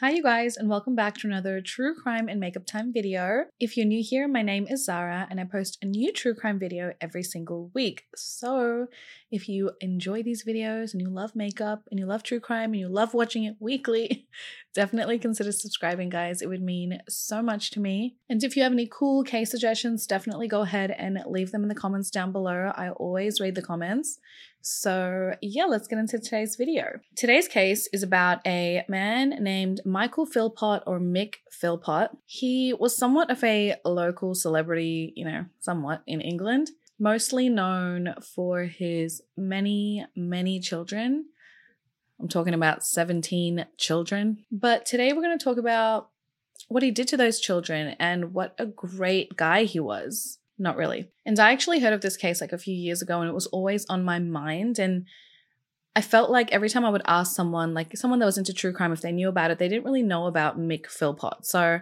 Hi, you guys, and welcome back to another true crime and makeup time video. If you're new here, my name is Zara, and I post a new true crime video every single week. So, if you enjoy these videos and you love makeup and you love true crime and you love watching it weekly, definitely consider subscribing, guys. It would mean so much to me. And if you have any cool case suggestions, definitely go ahead and leave them in the comments down below. I always read the comments. So, yeah, let's get into today's video. Today's case is about a man named Michael Philpott or Mick Philpott. He was somewhat of a local celebrity, you know, somewhat in England, mostly known for his many, many children. I'm talking about 17 children. But today we're going to talk about what he did to those children and what a great guy he was. Not really. And I actually heard of this case like a few years ago and it was always on my mind. And I felt like every time I would ask someone, like someone that was into true crime, if they knew about it, they didn't really know about Mick Philpott. So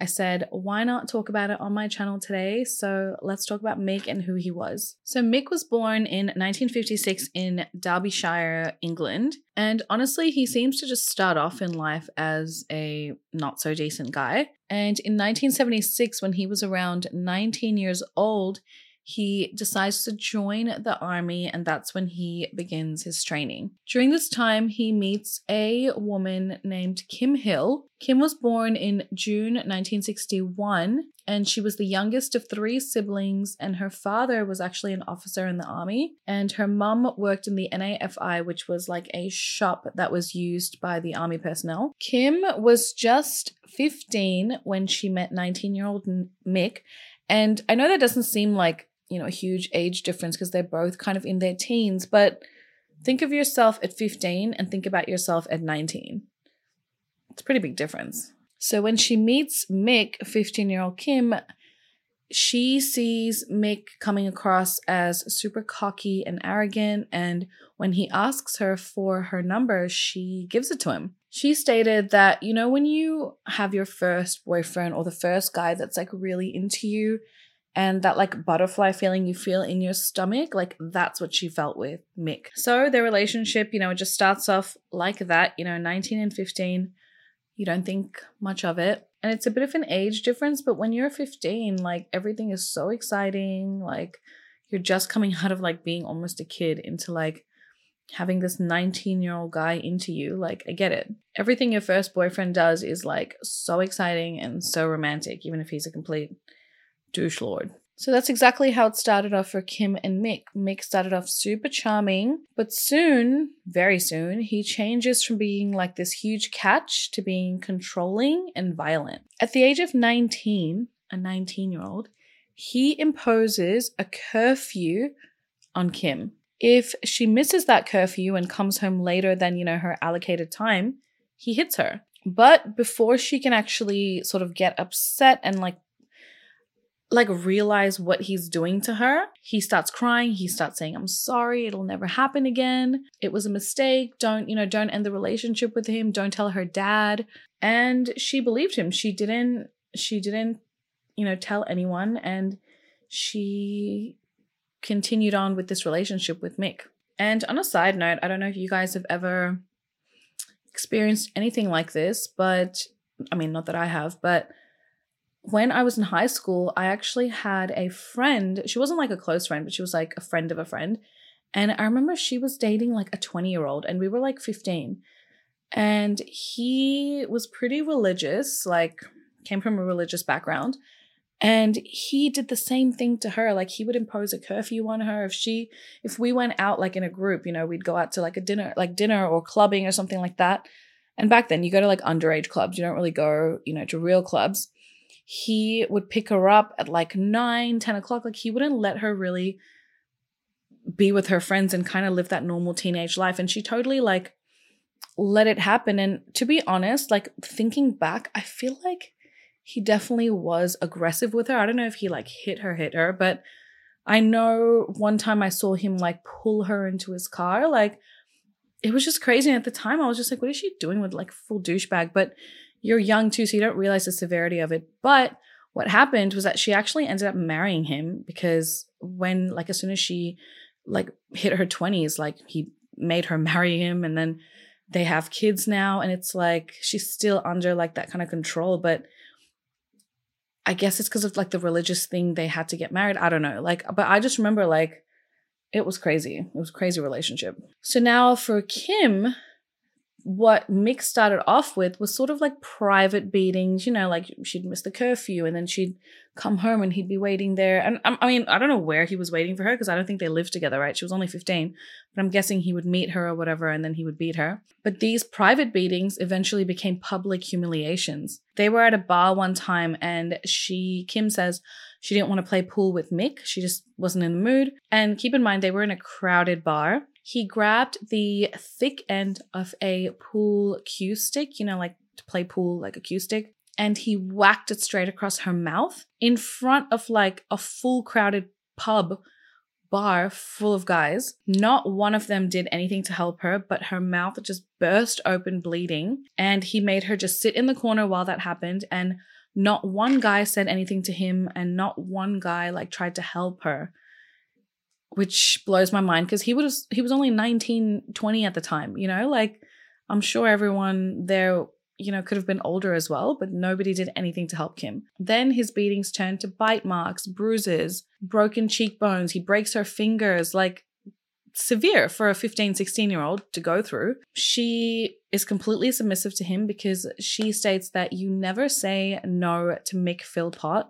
I said, why not talk about it on my channel today? So let's talk about Mick and who he was. So Mick was born in 1956 in Derbyshire, England. And honestly, he seems to just start off in life as a not so decent guy. And in 1976, when he was around 19 years old, he decides to join the army, and that's when he begins his training. During this time, he meets a woman named Kim Hill. Kim was born in June 1961, and she was the youngest of three siblings, and her father was actually an officer in the army, and her mum worked in the NAAFI, which was like a shop that was used by the army personnel. Kim was just 15 when she met 19 year old Mick. And I know that doesn't seem like you know, a huge age difference because they're both kind of in their teens. But think of yourself at 15 and think about yourself at 19. It's a pretty big difference. So when she meets Mick, 15 year old Kim, she sees Mick coming across as super cocky and arrogant. And when he asks her for her number, she gives it to him. She stated that, you know, when you have your first boyfriend or the first guy that's like really into you, and that like butterfly feeling you feel in your stomach, like that's what she felt with Mick. So their relationship, you know, it just starts off like that, you know, 19 and 15. You don't think much of it. And it's a bit of an age difference, but when you're 15, like everything is so exciting. Like you're just coming out of like being almost a kid into like having this 19 year old guy into you. Like, I get it. Everything your first boyfriend does is like so exciting and so romantic, even if he's a complete douche lord. So that's exactly how it started off for Kim and Mick. Mick started off super charming, but soon, very soon, he changes from being like this huge catch to being controlling and violent. At the age of 19, a 19 year old, he imposes a curfew on Kim. If she misses that curfew and comes home later than, you know, her allocated time, he hits her. But before she can actually sort of get upset and like like realize what he's doing to her. He starts crying, he starts saying, "I'm sorry, it'll never happen again. It was a mistake. Don't, you know, don't end the relationship with him. Don't tell her dad." And she believed him. She didn't she didn't, you know, tell anyone and she continued on with this relationship with Mick. And on a side note, I don't know if you guys have ever experienced anything like this, but I mean, not that I have, but when I was in high school, I actually had a friend. She wasn't like a close friend, but she was like a friend of a friend. And I remember she was dating like a 20 year old, and we were like 15. And he was pretty religious, like, came from a religious background. And he did the same thing to her. Like, he would impose a curfew on her. If she, if we went out like in a group, you know, we'd go out to like a dinner, like dinner or clubbing or something like that. And back then, you go to like underage clubs. You don't really go, you know, to real clubs he would pick her up at like 9 10 o'clock. Like he wouldn't let her really be with her friends and kind of live that normal teenage life. And she totally like let it happen. And to be honest like thinking back i feel like he definitely was aggressive with her. I don't know if he like hit her hit her but i know one time i saw him like pull her into his car. Like it was just crazy. And at the time i was just like what is she doing with like full douchebag? But you're young too, so you don't realize the severity of it. But what happened was that she actually ended up marrying him because when, like, as soon as she like hit her 20s, like he made her marry him and then they have kids now and it's like she's still under like that kind of control. But i guess it's because of like the religious thing they had to get married. I don't know. Like but i just remember like it was crazy. It was crazy relationship. So now for kim what Mick started off with was sort of like private beatings, you know, like she'd miss the curfew and then she'd come home and he'd be waiting there. And I mean, I don't know where he was waiting for her because I don't think they lived together, right? She was only 15, but I'm guessing he would meet her or whatever and then he would beat her. But these private beatings eventually became public humiliations. They were at a bar one time and she, Kim says, she didn't want to play pool with Mick. She just wasn't in the mood. And keep in mind, they were in a crowded bar he grabbed the thick end of a pool cue stick, you know, like to play pool, like a cue stick, and he whacked it straight across her mouth in front of like a full crowded pub bar full of guys. Not one of them did anything to help her, but her mouth just burst open bleeding. And he made her just sit in the corner while that happened. And not one guy said anything to him, and not one guy like tried to help her which blows my mind because he was he was only 19 20 at the time you know? Like i'm sure everyone there you know could have been older as well but nobody did anything to help kim then his beatings turned to bite marks bruises broken cheekbones. He breaks her fingers like severe for a 15 16 year old to go through. She is completely submissive to him because she states that you never say no to mick philpott.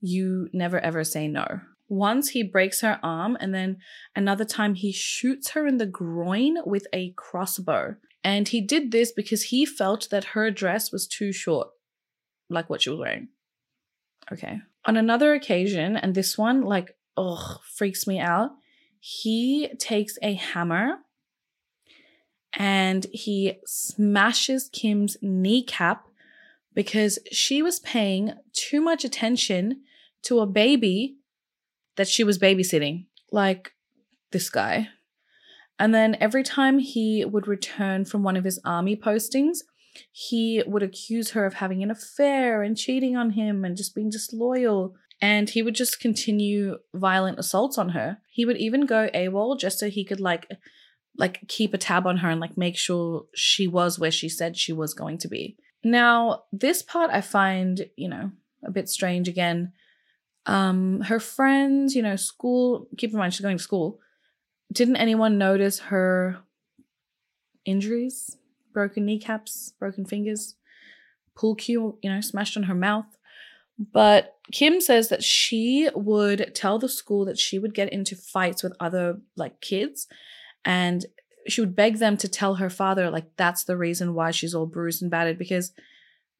You never ever say no once he breaks her arm, and then another time he shoots her in the groin with a crossbow. And he did this because he felt that her dress was too short, like what she was wearing. Okay. On another occasion, and this one, like, ugh, freaks me out, he takes a hammer and he smashes Kim's kneecap because she was paying too much attention to a baby that she was babysitting, like this guy. And then every time he would return from one of his army postings, he would accuse her of having an affair and cheating on him and just being disloyal. And he would just continue violent assaults on her. He would even go AWOL just so he could like like keep a tab on her and like make sure she was where she said she was going to be. Now, this part I find, you know, a bit strange again um, her friends, you know, school, keep in mind she's going to school. Didn't anyone notice her injuries? Broken kneecaps, broken fingers, pool cue, you know, smashed on her mouth. But Kim says that she would tell the school that she would get into fights with other like kids and she would beg them to tell her father like that's the reason why she's all bruised and battered because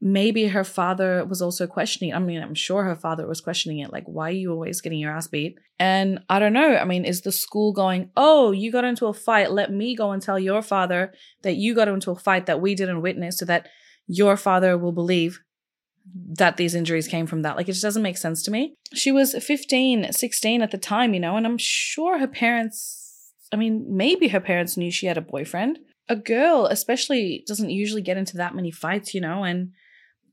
maybe her father was also questioning. I mean, I'm sure her father was questioning it, like, why are you always getting your ass beat? And I don't know. I mean, is the school going, oh, you got into a fight. Let me go and tell your father that you got into a fight that we didn't witness so that your father will believe that these injuries came from that. Like, it just doesn't make sense to me. She was 15, 16 at the time, you know, and I'm sure her parents, I mean, maybe her parents knew she had a boyfriend. A girl, especially, doesn't usually get into that many fights, you know, and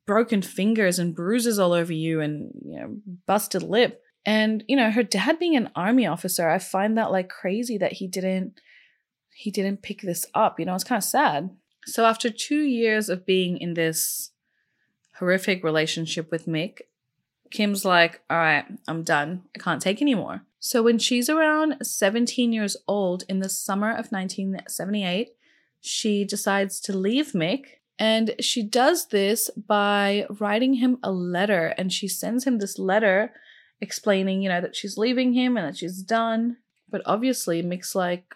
broken fingers and bruises all over you and you know busted lip. And you know her dad being an army officer i find that like crazy that he didn't he didn't pick this up you know it's kind of sad. So after 2 years of being in this horrific relationship with mick kim's like all right i'm done. I can't take anymore so when she's around 17 years old in the summer of 1978 she decides to leave mick and she does this by writing him a letter, and she sends him this letter explaining, you know, that she's leaving him and that she's done. But obviously, Mick's like,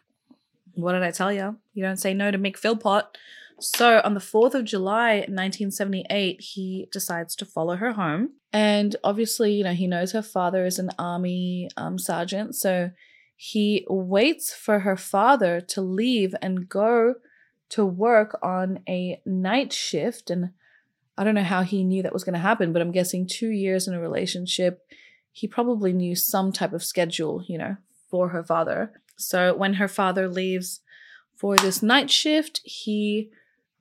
What did I tell you? You don't say no to Mick Philpott. So on the 4th of July, 1978, he decides to follow her home. And obviously, you know, he knows her father is an army um, sergeant. So he waits for her father to leave and go to work on a night shift. And I don't know how he knew that was going to happen, but I'm guessing two years in a relationship, he probably knew some type of schedule, you know, for her father. So when her father leaves for this night shift, he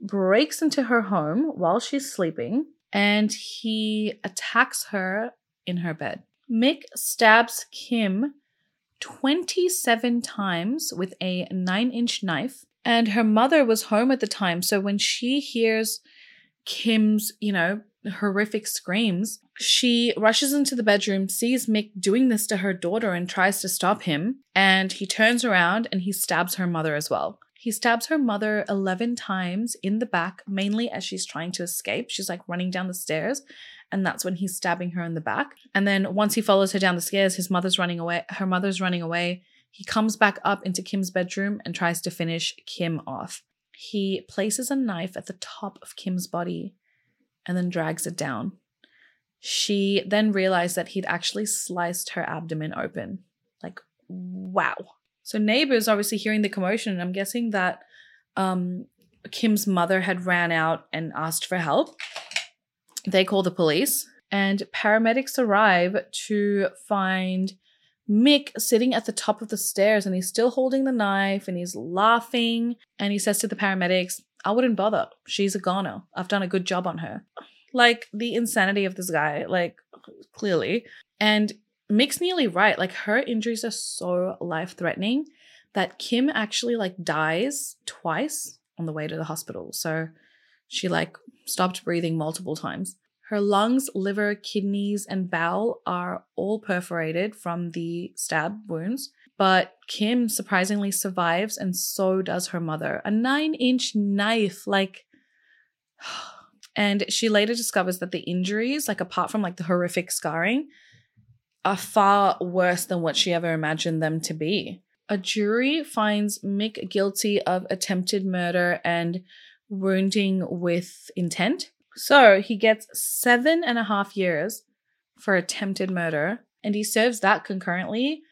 breaks into her home while she's sleeping and he attacks her in her bed. Mick stabs Kim 27 times with a 9 inch knife And her mother was home at the time. So when she hears Kim's, you know, horrific screams, she rushes into the bedroom, sees Mick doing this to her daughter, and tries to stop him. And he turns around and he stabs her mother as well. He stabs her mother 11 times in the back, mainly as she's trying to escape. She's like running down the stairs, and that's when he's stabbing her in the back. And then once he follows her down the stairs, his mother's running away. Her mother's running away. He comes back up into Kim's bedroom and tries to finish Kim off. He places a knife at the top of Kim's body and then drags it down. She then realized that he'd actually sliced her abdomen open. Like, wow. So, neighbors obviously hearing the commotion, and I'm guessing that um, Kim's mother had ran out and asked for help. They call the police, and paramedics arrive to find Mick sitting at the top of the stairs and he's still holding the knife and he's laughing. And he says to the paramedics, I wouldn't bother. She's a goner. I've done a good job on her. Like the insanity of this guy, like clearly. And Mick's nearly right. Like her injuries are so life threatening that Kim actually like dies twice on the way to the hospital. So she like stopped breathing multiple times. Her lungs, liver, kidneys, and bowel are all perforated from the stab wounds. But Kim surprisingly survives, and so does her mother. A nine inch knife, like. And she later discovers that the injuries, like apart from like the horrific scarring, are far worse than what she ever imagined them to be. A jury finds Mick guilty of attempted murder and wounding with intent. So he gets seven and a half years for attempted murder, and he serves that concurrently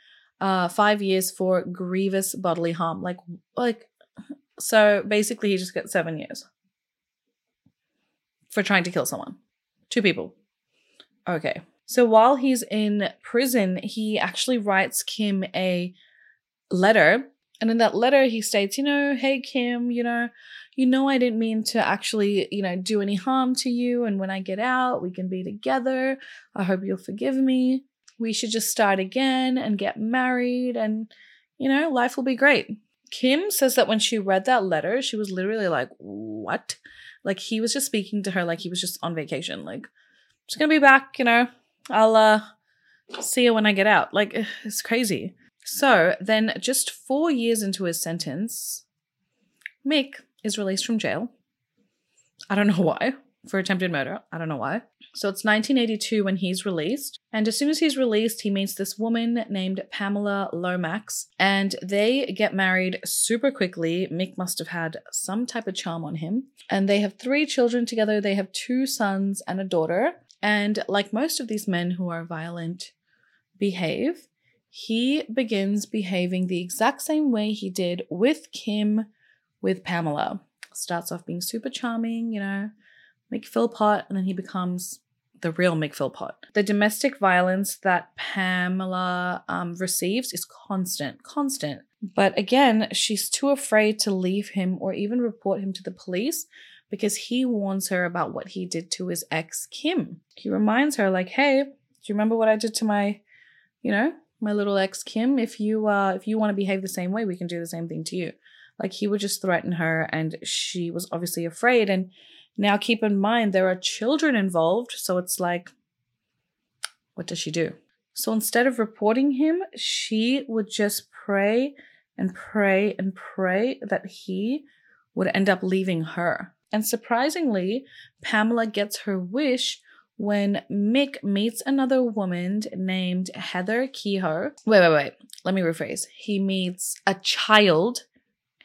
uh, five years for grievous bodily harm. Like, like, so basically, he just gets seven years for trying to kill someone. Two people. Okay. So while he's in prison, he actually writes Kim a letter. And in that letter, he states, you know, hey, Kim, you know, you know, I didn't mean to actually, you know, do any harm to you. And when I get out, we can be together. I hope you'll forgive me we should just start again and get married and, you know, life will be great. Kim says that when she read that letter, she was literally like, what? Like he was just speaking to her like he was just on vacation. Like, just gonna be back, you know. I'll uh see you when I get out. Like it's crazy. So then just four years into his sentence, Mick is released from jail. I don't know why for attempted murder. I don't know why. So it's 1982 when he's released. And as soon as he's released, he meets this woman named Pamela Lomax, and they get married super quickly. Mick must have had some type of charm on him. And they have three children together. They have two sons and a daughter. And like most of these men who are violent behave, he begins behaving the exact same way he did with Kim with Pamela. Starts off being super charming, you know, Mick Philpott, and then he becomes the real Mick Philpott. The domestic violence that Pamela um, receives is constant, constant. But again, she's too afraid to leave him or even report him to the police because he warns her about what he did to his ex, Kim. He reminds her, like, hey, do you remember what I did to my, you know, my little ex Kim? If you uh if you want to behave the same way, we can do the same thing to you. Like he would just threaten her and she was obviously afraid and now, keep in mind, there are children involved, so it's like, what does she do? So instead of reporting him, she would just pray and pray and pray that he would end up leaving her. And surprisingly, Pamela gets her wish when Mick meets another woman named Heather Kehoe. Wait, wait, wait. Let me rephrase. He meets a child,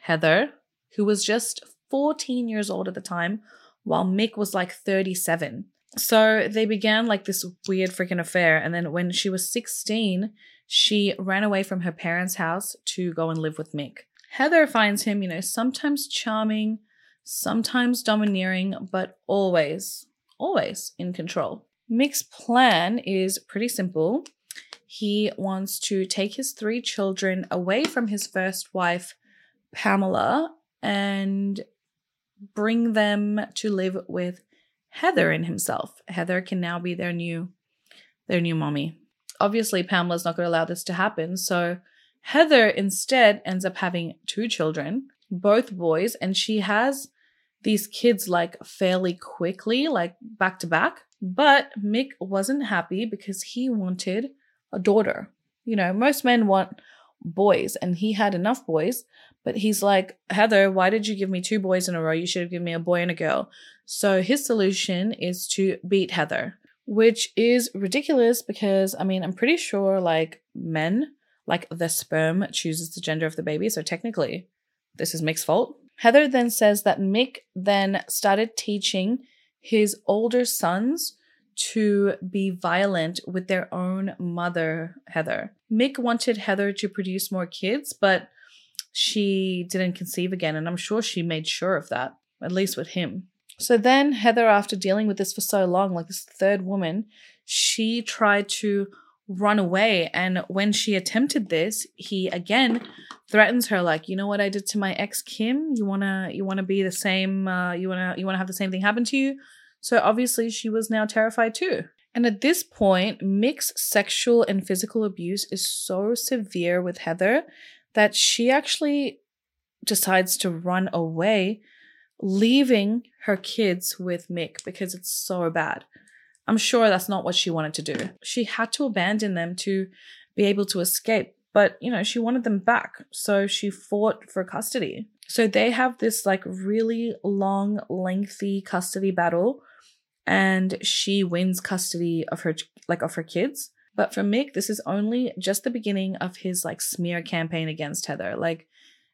Heather, who was just 14 years old at the time, while Mick was like 37. So they began like this weird freaking affair. And then when she was 16, she ran away from her parents' house to go and live with Mick. Heather finds him, you know, sometimes charming, sometimes domineering, but always, always in control. Mick's plan is pretty simple. He wants to take his three children away from his first wife, Pamela, and bring them to live with Heather and himself. Heather can now be their new their new mommy. Obviously, Pamela's not going to allow this to happen, so Heather instead ends up having two children both boys, and she has these kids like fairly quickly, like back to back. But Mick wasn't happy because he wanted a daughter. You know, most men want boys, and he had enough boys. But he's like, Heather, why did you give me two boys in a row? You should have given me a boy and a girl. So his solution is to beat Heather, which is ridiculous because, I mean, I'm pretty sure like men, like the sperm chooses the gender of the baby. So technically, this is Mick's fault. Heather then says that Mick then started teaching his older sons to be violent with their own mother, Heather. Mick wanted Heather to produce more kids, but she didn't conceive again. And I'm sure she made sure of that, at least with him. So then, Heather, after dealing with this for so long, like this third woman, she tried to run away. And when she attempted this, he again threatens her, like, you know what I did to my ex Kim? You wanna you wanna be the same, uh, you wanna you wanna have the same thing happen to you? So obviously she was now terrified too. And at this point, Mick's sexual and physical abuse is so severe with Heather that she actually decides to run away, leaving her kids with Mick because it's so bad. I'm sure that's not what she wanted to do. She had to abandon them to be able to escape, but you know, she wanted them back. So she fought for custody. So they have this like really long, lengthy custody battle and she wins custody of her like of her kids but for Mick, this is only just the beginning of his like smear campaign against Heather. Like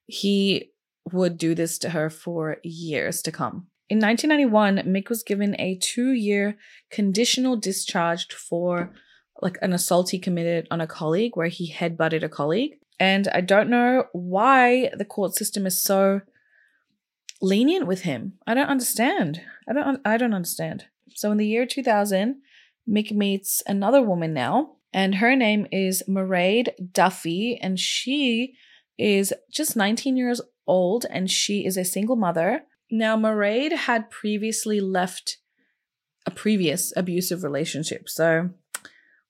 he would do this to her for years to come. In 1991, Mick was given a two year conditional discharge for like an assault he committed on a colleague where he headbutted a colleague. And I don't know why the court system is so lenient with him. I don't understand. I don't I don't understand. So in the year 2000, Mick meets another woman now, and her name is Mairead Duffy, and she is just 19 years old and she is a single mother. Now, Mairead had previously left a previous abusive relationship. So,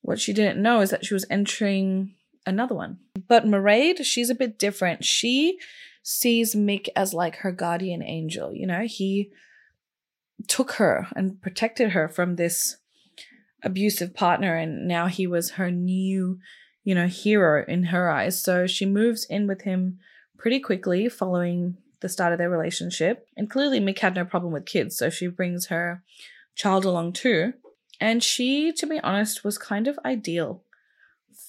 what she didn't know is that she was entering another one. But Mairead, she's a bit different. She sees Mick as like her guardian angel. You know, he took her and protected her from this abusive partner and now he was her new you know hero in her eyes. So she moves in with him pretty quickly following the start of their relationship. And clearly mick had no problem with kids so she brings her child along too. And she to be honest was kind of ideal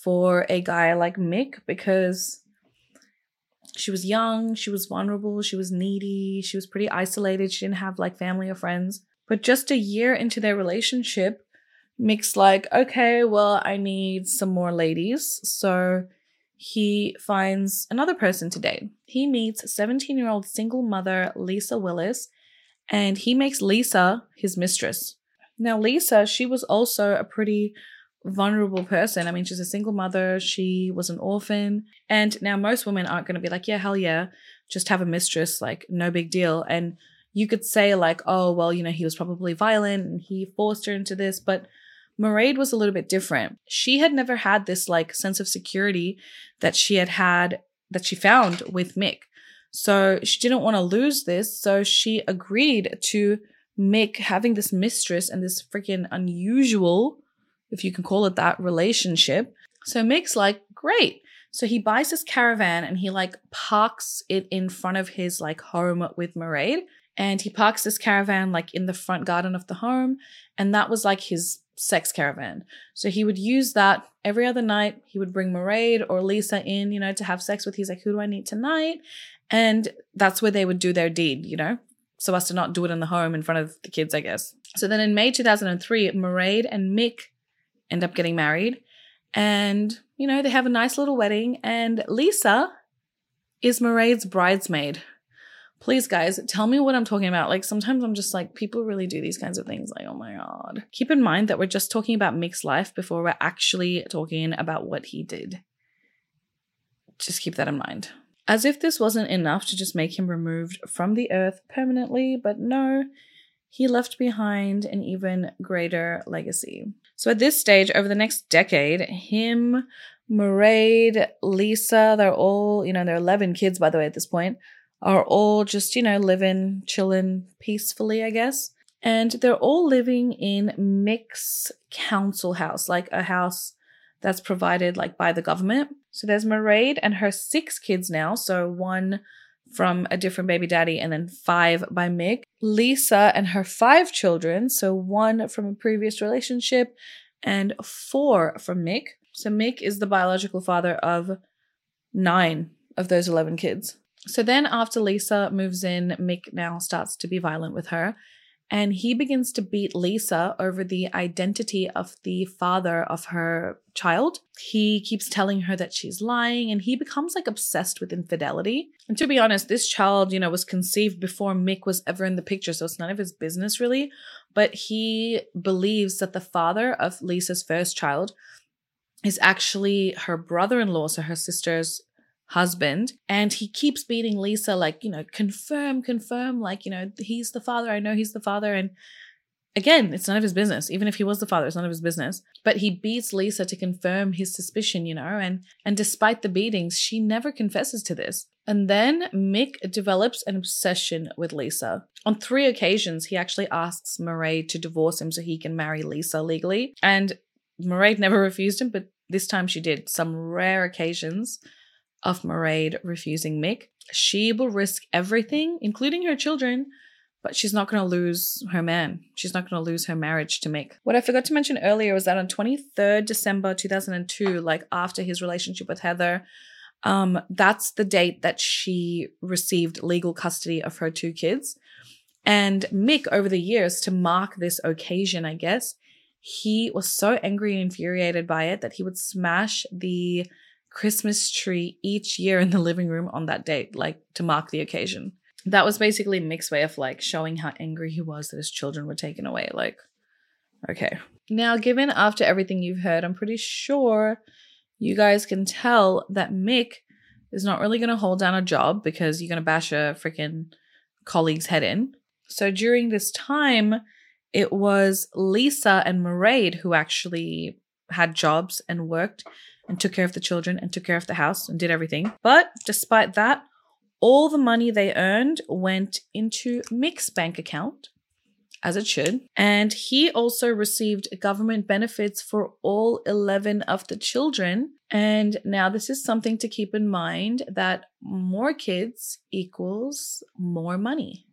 for a guy like mick because she was young she was vulnerable she was needy she was pretty isolated she didn't have like family or friends. But just a year into their relationship Mick's like, okay, well, I need some more ladies. So he finds another person to date. He meets 17 year old single mother Lisa Willis, and he makes Lisa his mistress. Now, Lisa, she was also a pretty vulnerable person. I mean, she's a single mother, she was an orphan. And now most women aren't going to be like, yeah, hell yeah, just have a mistress, like, no big deal. And you could say, like, oh, well, you know, he was probably violent and he forced her into this. But Mairead was a little bit different. She had never had this like sense of security that she had had that she found with Mick. So she didn't want to lose this. So she agreed to Mick having this mistress and this freaking unusual, if you can call it that, relationship. So Mick's like, great. So he buys this caravan and he like parks it in front of his like home with Mairead. And he parks this caravan like in the front garden of the home. And that was like his sex caravan. So he would use that every other night. He would bring Mairead or Lisa in, you know, to have sex with. He's like, who do I need tonight? And that's where they would do their deed, you know, so as to not do it in the home in front of the kids, I guess. So then in May 2003, Mairead and Mick end up getting married. And, you know, they have a nice little wedding. And Lisa is Mairead's bridesmaid please guys tell me what i'm talking about. Like sometimes i'm just like people really do these kinds of things. Like oh my god. Keep in mind that we're just talking about mick's life before we're actually talking about what he did. Just keep that in mind. As if this wasn't enough to just make him removed from the earth permanently but no he left behind an even greater legacy. So at this stage over the next decade him Mairead, Lisa, they're all, you know, they're 11 kids, by the way, at this point, are all just, you know, living, chilling peacefully, I guess. And they're all living in Mick's council house, like a house that's provided like by the government. So there's Mairead and her six kids now. So one from a different baby daddy and then five by Mick. Lisa and her five children. So one from a previous relationship and four from Mick. So Mick is the biological father of nine of those 11 kids. So then after Lisa moves in, Mick now starts to be violent with her and he begins to beat Lisa over the identity of the father of her child. He keeps telling her that she's lying and he becomes like obsessed with infidelity. And to be honest, this child, you know, was conceived before Mick was ever in the picture, so it's none of his business really. But he believes that the father of Lisa's first child is actually her brother in law, so her sister's husband and he keeps beating Lisa like, you know, confirm, confirm, like, you know, he's the father. I know he's the father. And again, it's none of his business. Even if he was the father, it's none of his business. But he beats Lisa to confirm his suspicion, you know, and and despite the beatings, she never confesses to this. And then Mick develops an obsession with Lisa. On three occasions, he actually asks Mairead to divorce him so he can marry Lisa legally. And Mairead never refused him, but this time she did. Some rare occasions of Mairead refusing Mick. She will risk everything, including her children, but she's not going to lose her man. She's not going to lose her marriage to Mick. What I forgot to mention earlier was that on 23rd December 2002, like after his relationship with Heather, um, that's the date that she received legal custody of her two kids. And Mick, over the years, to mark this occasion, I guess, he was so angry and infuriated by it that he would smash the Christmas tree each year in the living room on that date, like to mark the occasion. That was basically Mick's way of like showing how angry he was that his children were taken away. Like, okay. Now, given after everything you've heard, I'm pretty sure you guys can tell that Mick is not really going to hold down a job because you're going to bash a freaking colleague's head in. So during this time, it was Lisa and Mairead who actually had jobs and worked and took care of the children and took care of the house and did everything. But despite that, all the money they earned went into Mick's bank account, as it should. And he also received government benefits for all 11 of the children. And now, this is something to keep in mind that more kids equals more money.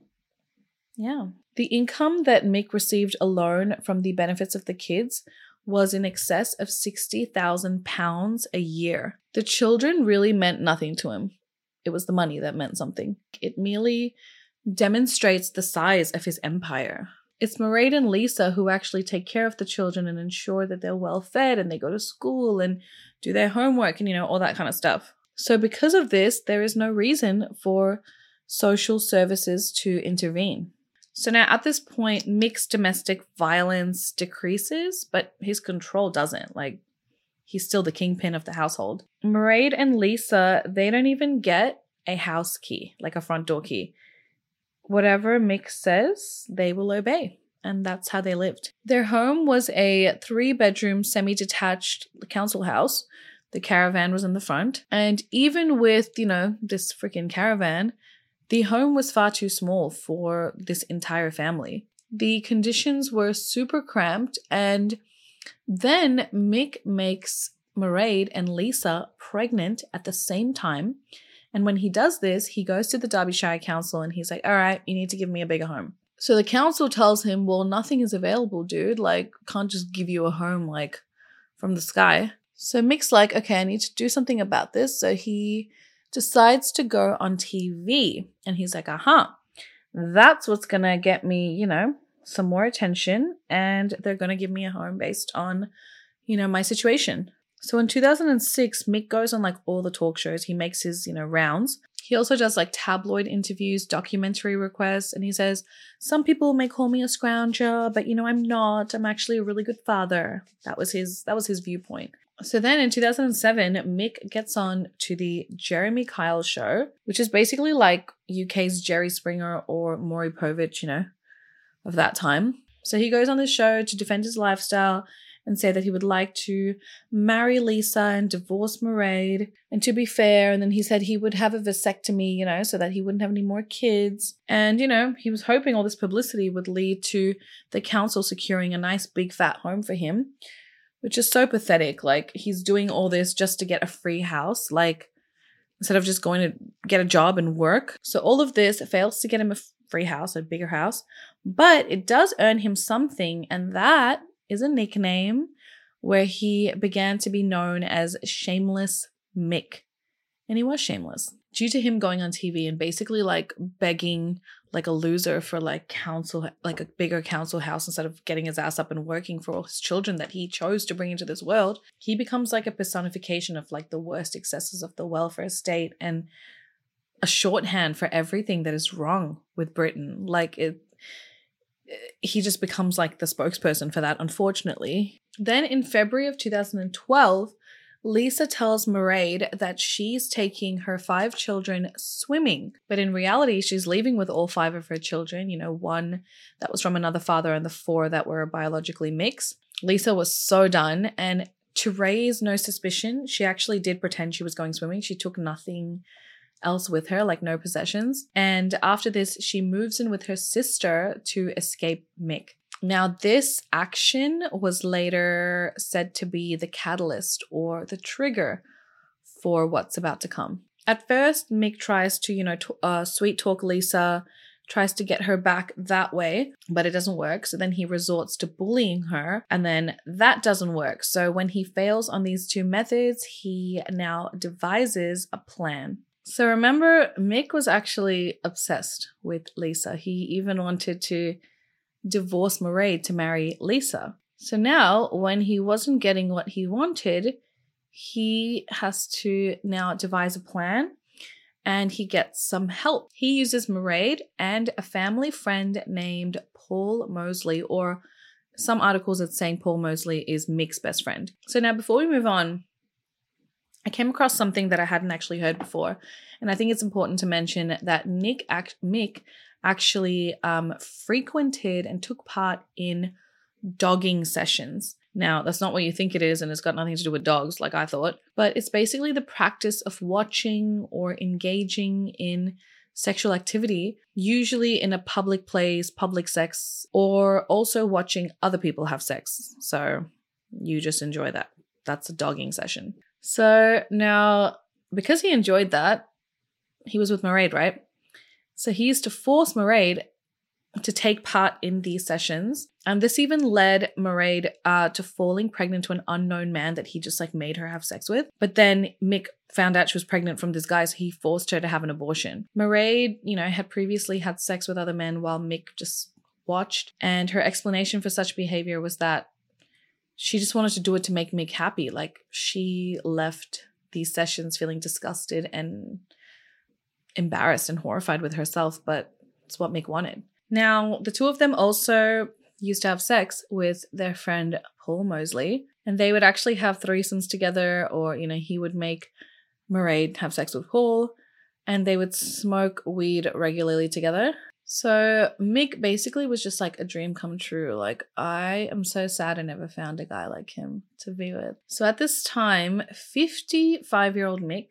Yeah. The income that Mick received alone from the benefits of the kids was in excess of 60,000 pounds a year. The children really meant nothing to him. It was the money that meant something. It merely demonstrates the size of his empire. It's Mairead and Lisa who actually take care of the children and ensure that they're well fed and they go to school and do their homework and, you know, all that kind of stuff. So, because of this, there is no reason for social services to intervene. So now at this point, Mick's domestic violence decreases, but his control doesn't. Like, he's still the kingpin of the household. Mairead and Lisa, they don't even get a house key, like a front door key. Whatever Mick says, they will obey. And that's how they lived. Their home was a three bedroom, semi detached council house. The caravan was in the front. And even with, you know, this freaking caravan, the home was far too small for this entire family. The conditions were super cramped, and then Mick makes Mairead and Lisa pregnant at the same time. And when he does this, he goes to the Derbyshire Council and he's like, All right, you need to give me a bigger home. So the council tells him, Well, nothing is available, dude. Like, can't just give you a home like from the sky. So Mick's like, Okay, I need to do something about this. So he decides to go on TV. And he's like, aha, that's what's going to get me, you know, some more attention. And they're going to give me a home based on, you know, my situation. So in 2006, Mick goes on like all the talk shows. He makes his, you know, rounds. He also does like tabloid interviews, documentary requests, and he says, Some people may call me a scrounger, but you know, I'm not. I'm actually a really good father. That was his that was his viewpoint. So then in 2007, Mick gets on to the Jeremy Kyle show, which is basically like UK's Jerry Springer or Maury Povich, you know, of that time. So he goes on the show to defend his lifestyle and say that he would like to marry Lisa and divorce Mairead. And to be fair, and then he said he would have a vasectomy, you know, so that he wouldn't have any more kids. And, you know, he was hoping all this publicity would lead to the council securing a nice big fat home for him, which is so pathetic. Like, he's doing all this just to get a free house. Like, instead of just going to get a job and work. So all of this fails to get him a free house, a bigger house, but it does earn him something, and that is a nickname where he began to be known as Shameless Mick. And he was shameless due to him going on TV and basically like begging like a loser for like council, like a bigger council house instead of getting his ass up and working for all his children that he chose to bring into this world. He becomes like a personification of like the worst excesses of the welfare state and a shorthand for everything that is wrong with Britain. Like it, eh, he just becomes like the spokesperson for that, unfortunately. Then in February of 2012, Lisa tells Mairead that she's taking her five children swimming, but in reality, she's leaving with all five of her children, you know, one that was from another father and the four that were biologically Mick's. Lisa was so done, and to raise no suspicion, she actually did pretend she was going swimming. She took nothing else with her, like no possessions. And after this, she moves in with her sister to escape Mick. Now, this action was later said to be the catalyst or the trigger for what's about to come. At first, Mick tries to, you know, t- uh, sweet talk Lisa, tries to get her back that way, but it doesn't work. So then he resorts to bullying her, and then that doesn't work. So when he fails on these two methods, he now devises a plan. So remember, Mick was actually obsessed with Lisa. He even wanted to divorce Mairead to marry Lisa. So now, when he wasn't getting what he wanted, he has to now devise a plan and he gets some help. He uses Mairead and a family friend named Paul Mosley, or some articles that saying Paul Mosley is Mick's best friend. So now, before we move on, I came across something that I hadn't actually heard before. And I think it's important to mention that Nick act- Mick actually um, frequented and took part in dogging sessions. Now, that's not what you think it is, and it's got nothing to do with dogs, like I thought, but it's basically the practice of watching or engaging in sexual activity, usually in a public place, public sex, or also watching other people have sex. So you just enjoy that. That's a dogging session. So now, because he enjoyed that, he was with Mairead, right? So he used to force Mairead to take part in these sessions. And this even led Mairead uh, to falling pregnant to an unknown man that he just like made her have sex with. But then Mick found out she was pregnant from this guy, so he forced her to have an abortion. Mairead, you know, had previously had sex with other men while Mick just watched. And her explanation for such behavior was that she just wanted to do it to make Mick happy. Like she left these sessions feeling disgusted and embarrassed and horrified with herself, but it's what Mick wanted. Now, the two of them also used to have sex with their friend Paul Mosley, and they would actually have threesomes together, or, you know, he would make Mairead have sex with Paul, and they would smoke weed regularly together. So Mick basically was just like a dream come true. Like, I am so sad I never found a guy like him to be with. So at this time, 55 year old Mick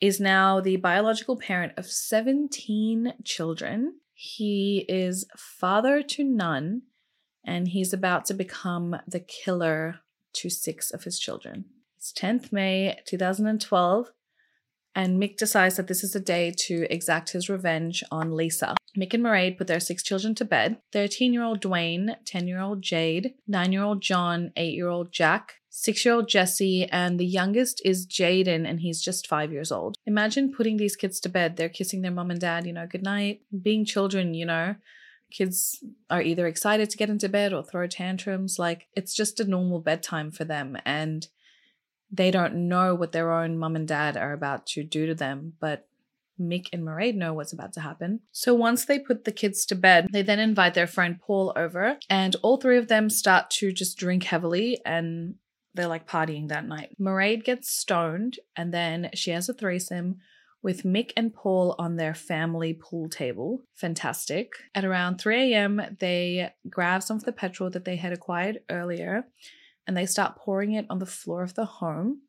is now the biological parent of 17 children. He is father to none, and he's about to become the killer to six of his children. It's 10th May 2012 and Mick decides that this is a day to exact his revenge on Lisa. Mick and Mairead put their six children to bed 13 year old Duwayne, 10 year old Jade, 9 year old John, 8 year old Jack, 6 year old Jesse, and the youngest is Jayden, and he's just 5 years old. Imagine putting these kids to bed. They're kissing their mom and dad, you know, good night. Being children, you know, kids are either excited to get into bed or throw tantrums. Like, it's just a normal bedtime for them. And they don't know what their own mum and dad are about to do to them, but Mick and Mairead know what's about to happen. So once they put the kids to bed, they then invite their friend Paul over, and all three of them start to just drink heavily and they're like partying that night. Mairead gets stoned, and then she has a threesome with Mick and Paul on their family pool table. Fantastic. At around 3 a.m., they grab some of the petrol that they had acquired earlier and they start pouring it on the floor of the home.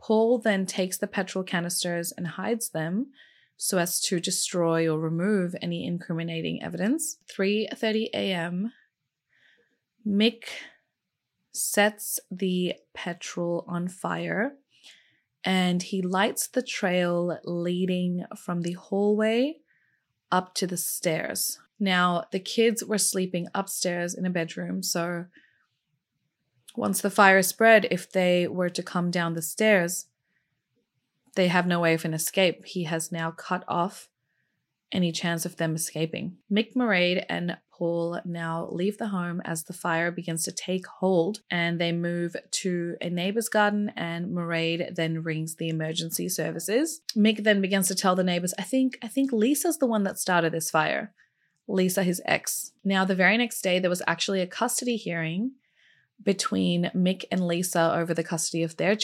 Paul then takes the petrol canisters and hides them so as to destroy or remove any incriminating evidence. 3:30 a.m. Mick sets the petrol on fire and he lights the trail leading from the hallway up to the stairs. Now, the kids were sleeping upstairs in a bedroom, so once the fire spread, if they were to come down the stairs, they have no way of an escape. He has now cut off any chance of them escaping. Mick Mairead and Paul now leave the home as the fire begins to take hold and they move to a neighbor's garden and Mairead then rings the emergency services. Mick then begins to tell the neighbors, I think I think Lisa's the one that started this fire. Lisa, his ex. Now, the very next day, there was actually a custody hearing between Mick and Lisa over the custody of their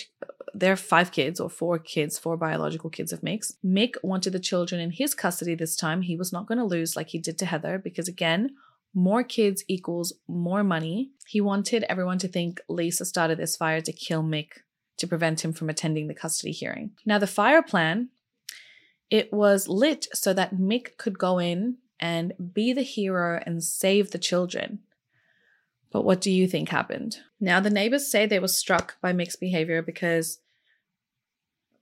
their five kids or four kids, four biological kids of Mick's. Mick wanted the children in his custody this time. He was not going to lose like he did to Heather because again, more kids equals more money. He wanted everyone to think Lisa started this fire to kill Mick to prevent him from attending the custody hearing. Now the fire plan it was lit so that Mick could go in and be the hero and save the children. But what do you think happened? Now, the neighbors say they were struck by Mick's behavior because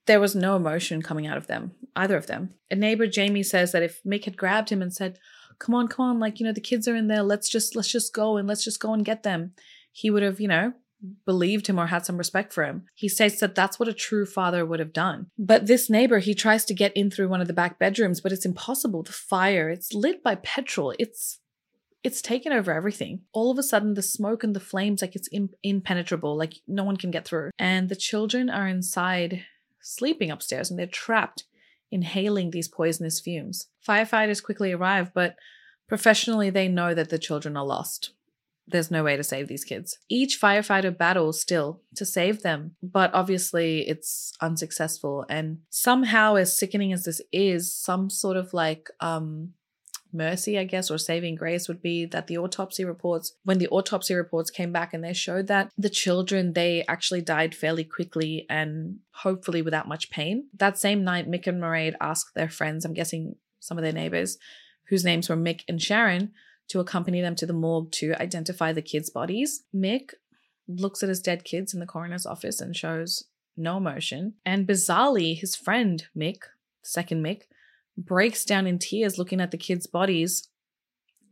there was no emotion coming out of them, either of them. A neighbor, Jamie, says that if Mick had grabbed him and said, Come on, come on, like, you know, the kids are in there, let's just let's just go and let's just go and get them, he would have, you know, believed him or had some respect for him. He states that that's what a true father would have done. But this neighbor, he tries to get in through one of the back bedrooms, but it's impossible. The fire, it's lit by petrol. It's it's taken over everything. All of a sudden, the smoke and the flames, like it's in- impenetrable, like no one can get through. And the children are inside sleeping upstairs and they're trapped, inhaling these poisonous fumes. Firefighters quickly arrive, but professionally, they know that the children are lost. There's no way to save these kids. Each firefighter battles still to save them, but obviously it's unsuccessful. And somehow, as sickening as this is, some sort of like um mercy, I guess, or saving grace would be that the autopsy reports, when the autopsy reports came back and they showed that the children, they actually died fairly quickly and hopefully without much pain. That same night, Mick and Mairead asked their friends, I'm guessing some of their neighbors, whose names were Mick and Sharon, to accompany them to the morgue to identify the kids' bodies. Mick looks at his dead kids in the coroner's office and shows no emotion. And bizarrely, his friend Mick, second Mick, breaks down in tears looking at the kids' bodies.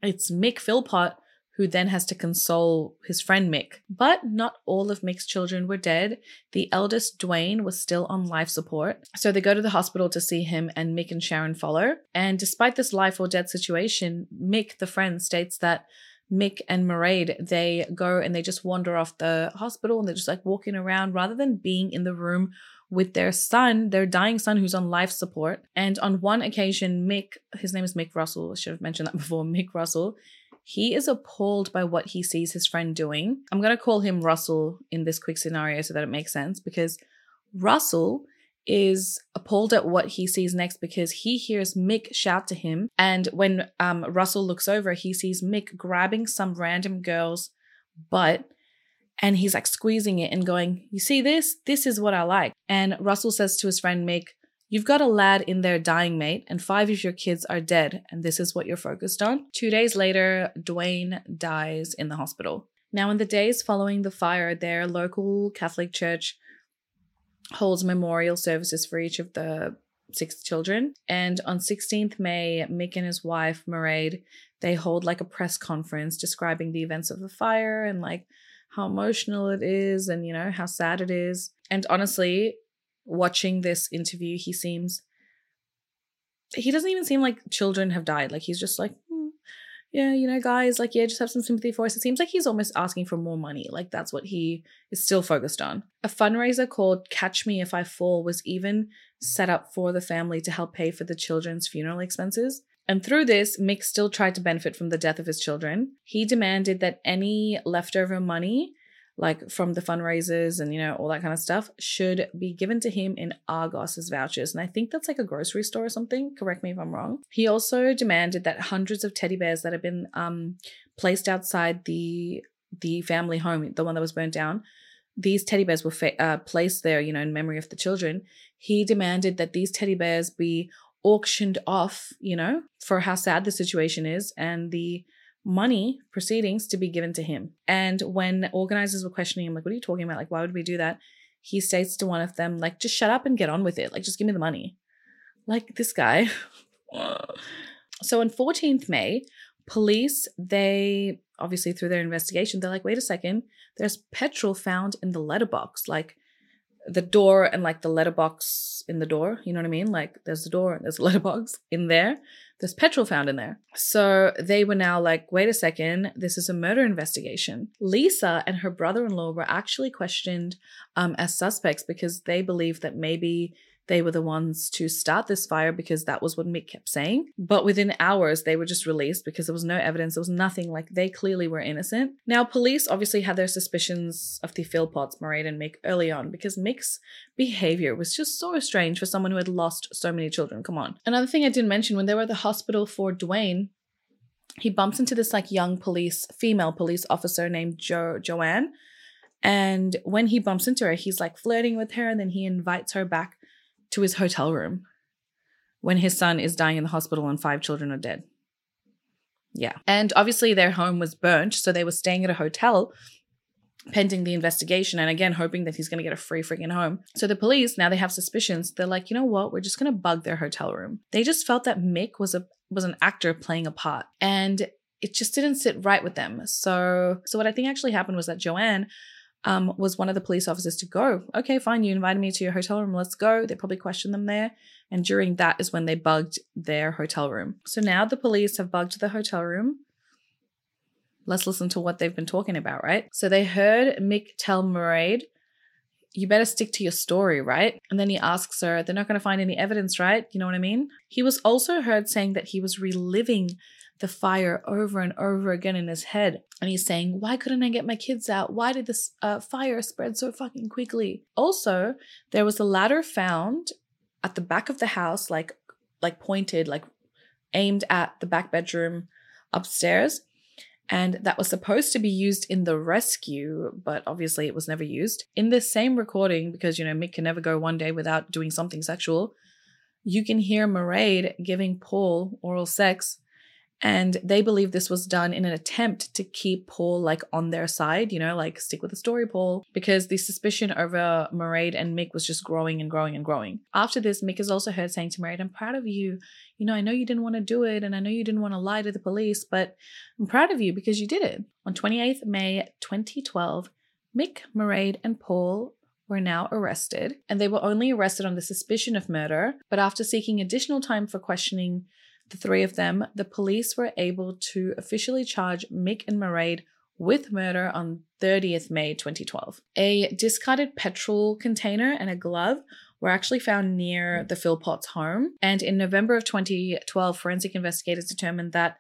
It's Mick Philpott who then has to console his friend Mick. But not all of Mick's children were dead. The eldest, Duwayne, was still on life support. So they go to the hospital to see him, and Mick and Sharon follow. And despite this life or death situation, Mick, the friend, states that Mick and Mairead, they go and they just wander off the hospital and they're just like walking around rather than being in the room with their son, their dying son, who's on life support. And on one occasion, Mick, his name is Mick Russell, I should have mentioned that before, Mick Russell, he is appalled by what he sees his friend doing. I'm going to call him Russell in this quick scenario so that it makes sense because Russell is appalled at what he sees next because he hears Mick shout to him. And when um, Russell looks over, he sees Mick grabbing some random girl's butt and he's like squeezing it and going, You see this? This is what I like. And Russell says to his friend Mick, You've got a lad in there dying, mate, and five of your kids are dead, and this is what you're focused on. Two days later, Duwayne dies in the hospital. Now, in the days following the fire, their local Catholic church holds memorial services for each of the six children. And on 16th May, Mick and his wife, Mairead, they hold like a press conference describing the events of the fire and like how emotional it is and, you know, how sad it is. And honestly, watching this interview, he seems, he doesn't even seem like children have died. Like he's just like, hmm, yeah, you know, guys, like, yeah, just have some sympathy for us. It seems like he's almost asking for more money. Like that's what he is still focused on. A fundraiser called Catch Me If I Fall was even set up for the family to help pay for the children's funeral expenses. And through this, Mick still tried to benefit from the death of his children. He demanded that any leftover money like from the fundraisers and you know all that kind of stuff should be given to him in Argos as vouchers. And i think that's like a grocery store or something. Correct me if i'm wrong. He also demanded that hundreds of teddy bears that had been um, placed outside the the family home the one that was burnt down these teddy bears were fa- uh, placed there you know in memory of the children. He demanded that these teddy bears be auctioned off you know for how sad the situation is and the money proceedings to be given to him. And when organizers were questioning him, like, what are you talking about? Like, why would we do that? He states to one of them, like, just shut up and get on with it. Like, just give me the money. Like, this guy. so on 14th May, police, they obviously through their investigation, they're like, wait a second, there's petrol found in the letterbox. Like, the door and like the letterbox in the door. You know what I mean? Like there's the door and there's a letterbox in there. There's petrol found in there. So they were now like, wait a second, this is a murder investigation. Lisa and her brother in law were actually questioned um, as suspects because they believed that maybe they were the ones to start this fire because that was what Mick kept saying. But within hours, they were just released because there was no evidence. There was nothing. Like they clearly were innocent. Now, police obviously had their suspicions of the Philpotts, Mairead, and Mick early on because Mick's behavior was just so strange for someone who had lost so many children. Come on. Another thing I didn't mention when they were at the hospital for Duwayne, he bumps into this like young police, female police officer named jo- Joanne. And when he bumps into her, he's like flirting with her and then he invites her back to his hotel room when his son is dying in the hospital and five children are dead. Yeah. And obviously their home was burnt, so they were staying at a hotel pending the investigation and again hoping that he's going to get a free freaking home. So the police now they have suspicions. They're like, "You know what? We're just going to bug their hotel room." They just felt that Mick was a was an actor playing a part and it just didn't sit right with them. So so what I think actually happened was that Joanne um, was one of the police officers to go, okay, fine, you invited me to your hotel room, let's go. They probably questioned them there. And during that is when they bugged their hotel room. So now the police have bugged the hotel room. Let's listen to what they've been talking about, right? So they heard Mick tell Mairead, you better stick to your story, right? And then he asks her, they're not going to find any evidence, right? You know what I mean? He was also heard saying that he was reliving the fire over and over again in his head. And he's saying, Why couldn't I get my kids out? Why did this uh, fire spread so fucking quickly? Also, there was a ladder found at the back of the house, like, like pointed, like aimed at the back bedroom upstairs. And that was supposed to be used in the rescue, but obviously it was never used. In this same recording, because, you know, Mick can never go one day without doing something sexual, you can hear Mairead giving Paul oral sex and they believe this was done in an attempt to keep Paul like on their side, you know, like stick with the story, Paul, because the suspicion over Mairead and Mick was just growing and growing and growing. After this, Mick is also heard saying to Mairead, I'm proud of you. You know, I know you didn't want to do it and I know you didn't want to lie to the police, but I'm proud of you because you did it. On 28th May 2012, Mick, Mairead, and Paul were now arrested, and they were only arrested on the suspicion of murder. But after seeking additional time for questioning the three of them, the police were able to officially charge Mick and Mairead with murder on 30th May 2012. A discarded petrol container and a glove were actually found near the Philpotts home. And in November of 2012, forensic investigators determined that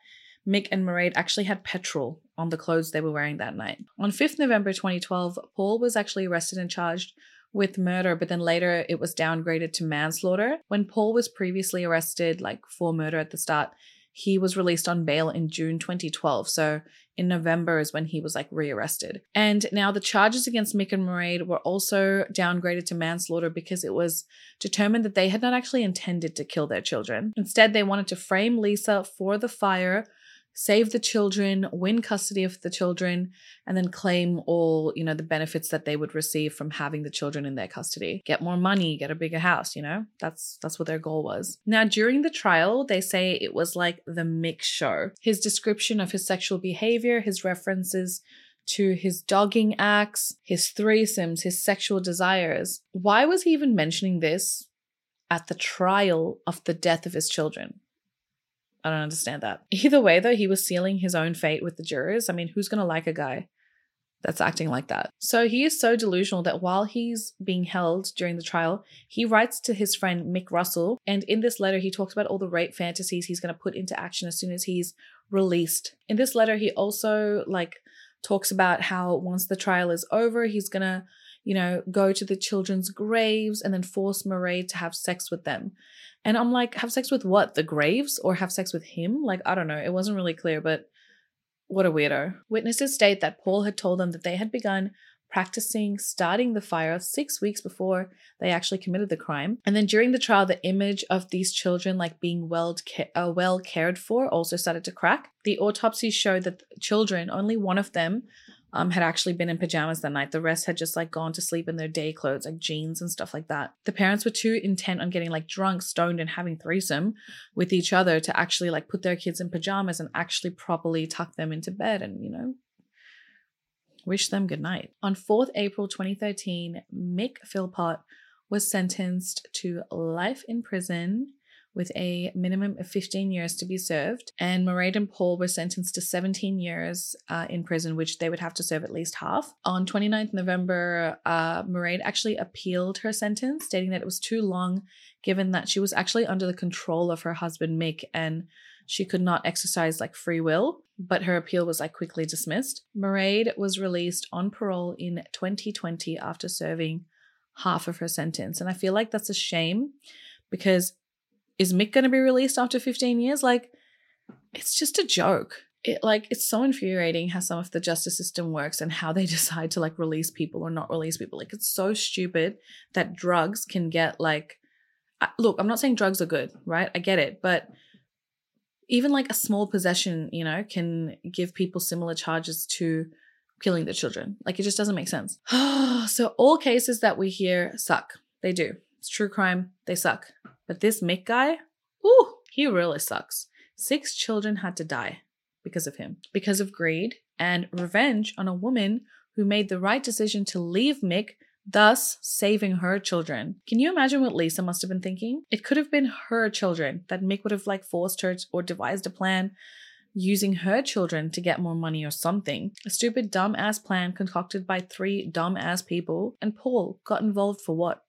Mick and Mairead actually had petrol on the clothes they were wearing that night. On 5th November 2012, Paul was actually arrested and charged with murder, but then later it was downgraded to manslaughter. When Paul was previously arrested, like for murder at the start, he was released on bail in June 2012. So in November is when he was like rearrested. And now the charges against Mick and Mairead were also downgraded to manslaughter because it was determined that they had not actually intended to kill their children. Instead, they wanted to frame Lisa for the fire save the children, win custody of the children, and then claim all, you know, the benefits that they would receive from having the children in their custody. Get more money, get a bigger house, you know? That's that's what their goal was. Now, during the trial, they say it was like the Mick's show. His description of his sexual behavior, his references to his dogging acts, his threesomes, his sexual desires. Why was he even mentioning this at the trial of the death of his children? I don't understand that. Either way, though, he was sealing his own fate with the jurors. I mean, who's going to like a guy that's acting like that? So he is so delusional that while he's being held during the trial, he writes to his friend Mick Russell. And in this letter, he talks about all the rape fantasies he's going to put into action as soon as he's released. In this letter, he also, like, talks about how once the trial is over, he's gonna, you know, go to the children's graves and then force Mairead to have sex with them. And I'm like, have sex with what? The graves or have sex with him? Like, I don't know. It wasn't really clear, but what a weirdo. Witnesses state that Paul had told them that they had begun practicing starting the fire six weeks before they actually committed the crime. And then during the trial, the image of these children like being well, uh, well cared for also started to crack. The autopsies showed that children, only one of them um, had actually been in pajamas that night. The rest had just like gone to sleep in their day clothes, like jeans and stuff like that. The parents were too intent on getting like drunk, stoned, and having threesome with each other to actually like put their kids in pajamas and actually properly tuck them into bed and, you know, wish them good night. On 4th April 2013, Mick Philpott was sentenced to life in prison with a minimum of 15 years to be served. And Mairead and Paul were sentenced to 17 years uh, in prison, which they would have to serve at least half. On 29th November, uh, Mairead actually appealed her sentence, stating that it was too long, given that she was actually under the control of her husband Mick and she could not exercise like free will, but her appeal was like quickly dismissed. Mairead was released on parole in 2020 after serving half of her sentence. And I feel like that's a shame because is Mick going to be released after 15 years? Like, it's just a joke. It like it's so infuriating how some of the justice system works and how they decide to like release people or not release people. Like it's so stupid that drugs can get like look, I'm not saying drugs are good, right? I get it, but even like a small possession, you know, can give people similar charges to killing the children. Like it just doesn't make sense. so all cases that we hear suck. They do. It's true crime. They suck. But this Mick guy, ooh, he really sucks. Six children had to die because of him, because of greed and revenge on a woman who made the right decision to leave Mick, thus saving her children. Can you imagine what Lisa must have been thinking? It could have been her children that Mick would have like forced her or devised a plan using her children to get more money or something. A stupid dumb ass plan concocted by three dumb ass people, and Paul got involved for what?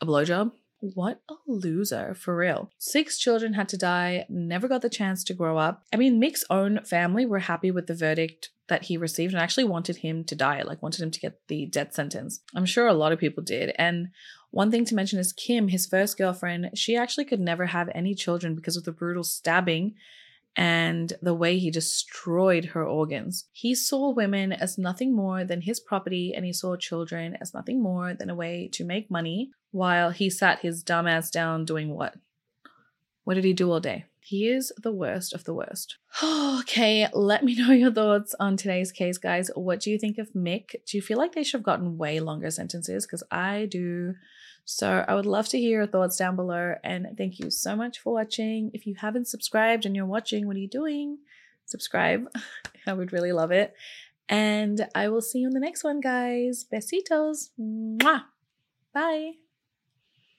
A blowjob? What a loser, for real. Six children had to die, never got the chance to grow up. I mean, Mick's own family were happy with the verdict that he received and actually wanted him to die, like wanted him to get the death sentence. I'm sure a lot of people did. And one thing to mention is Kim, his first girlfriend, she actually could never have any children because of the brutal stabbing and the way he destroyed her organs. He saw women as nothing more than his property, and he saw children as nothing more than a way to make money while he sat his dumb ass down doing what? What did he do all day? He is the worst of the worst. okay, let me know your thoughts on today's case, guys. What do you think of Mick? Do you feel like they should have gotten way longer sentences? Because I do. So I would love to hear your thoughts down below. And thank you so much for watching. If you haven't subscribed and you're watching, what are you doing? Subscribe. I would really love it. And I will see you in the next one, guys. Besitos. Mwah. Bye.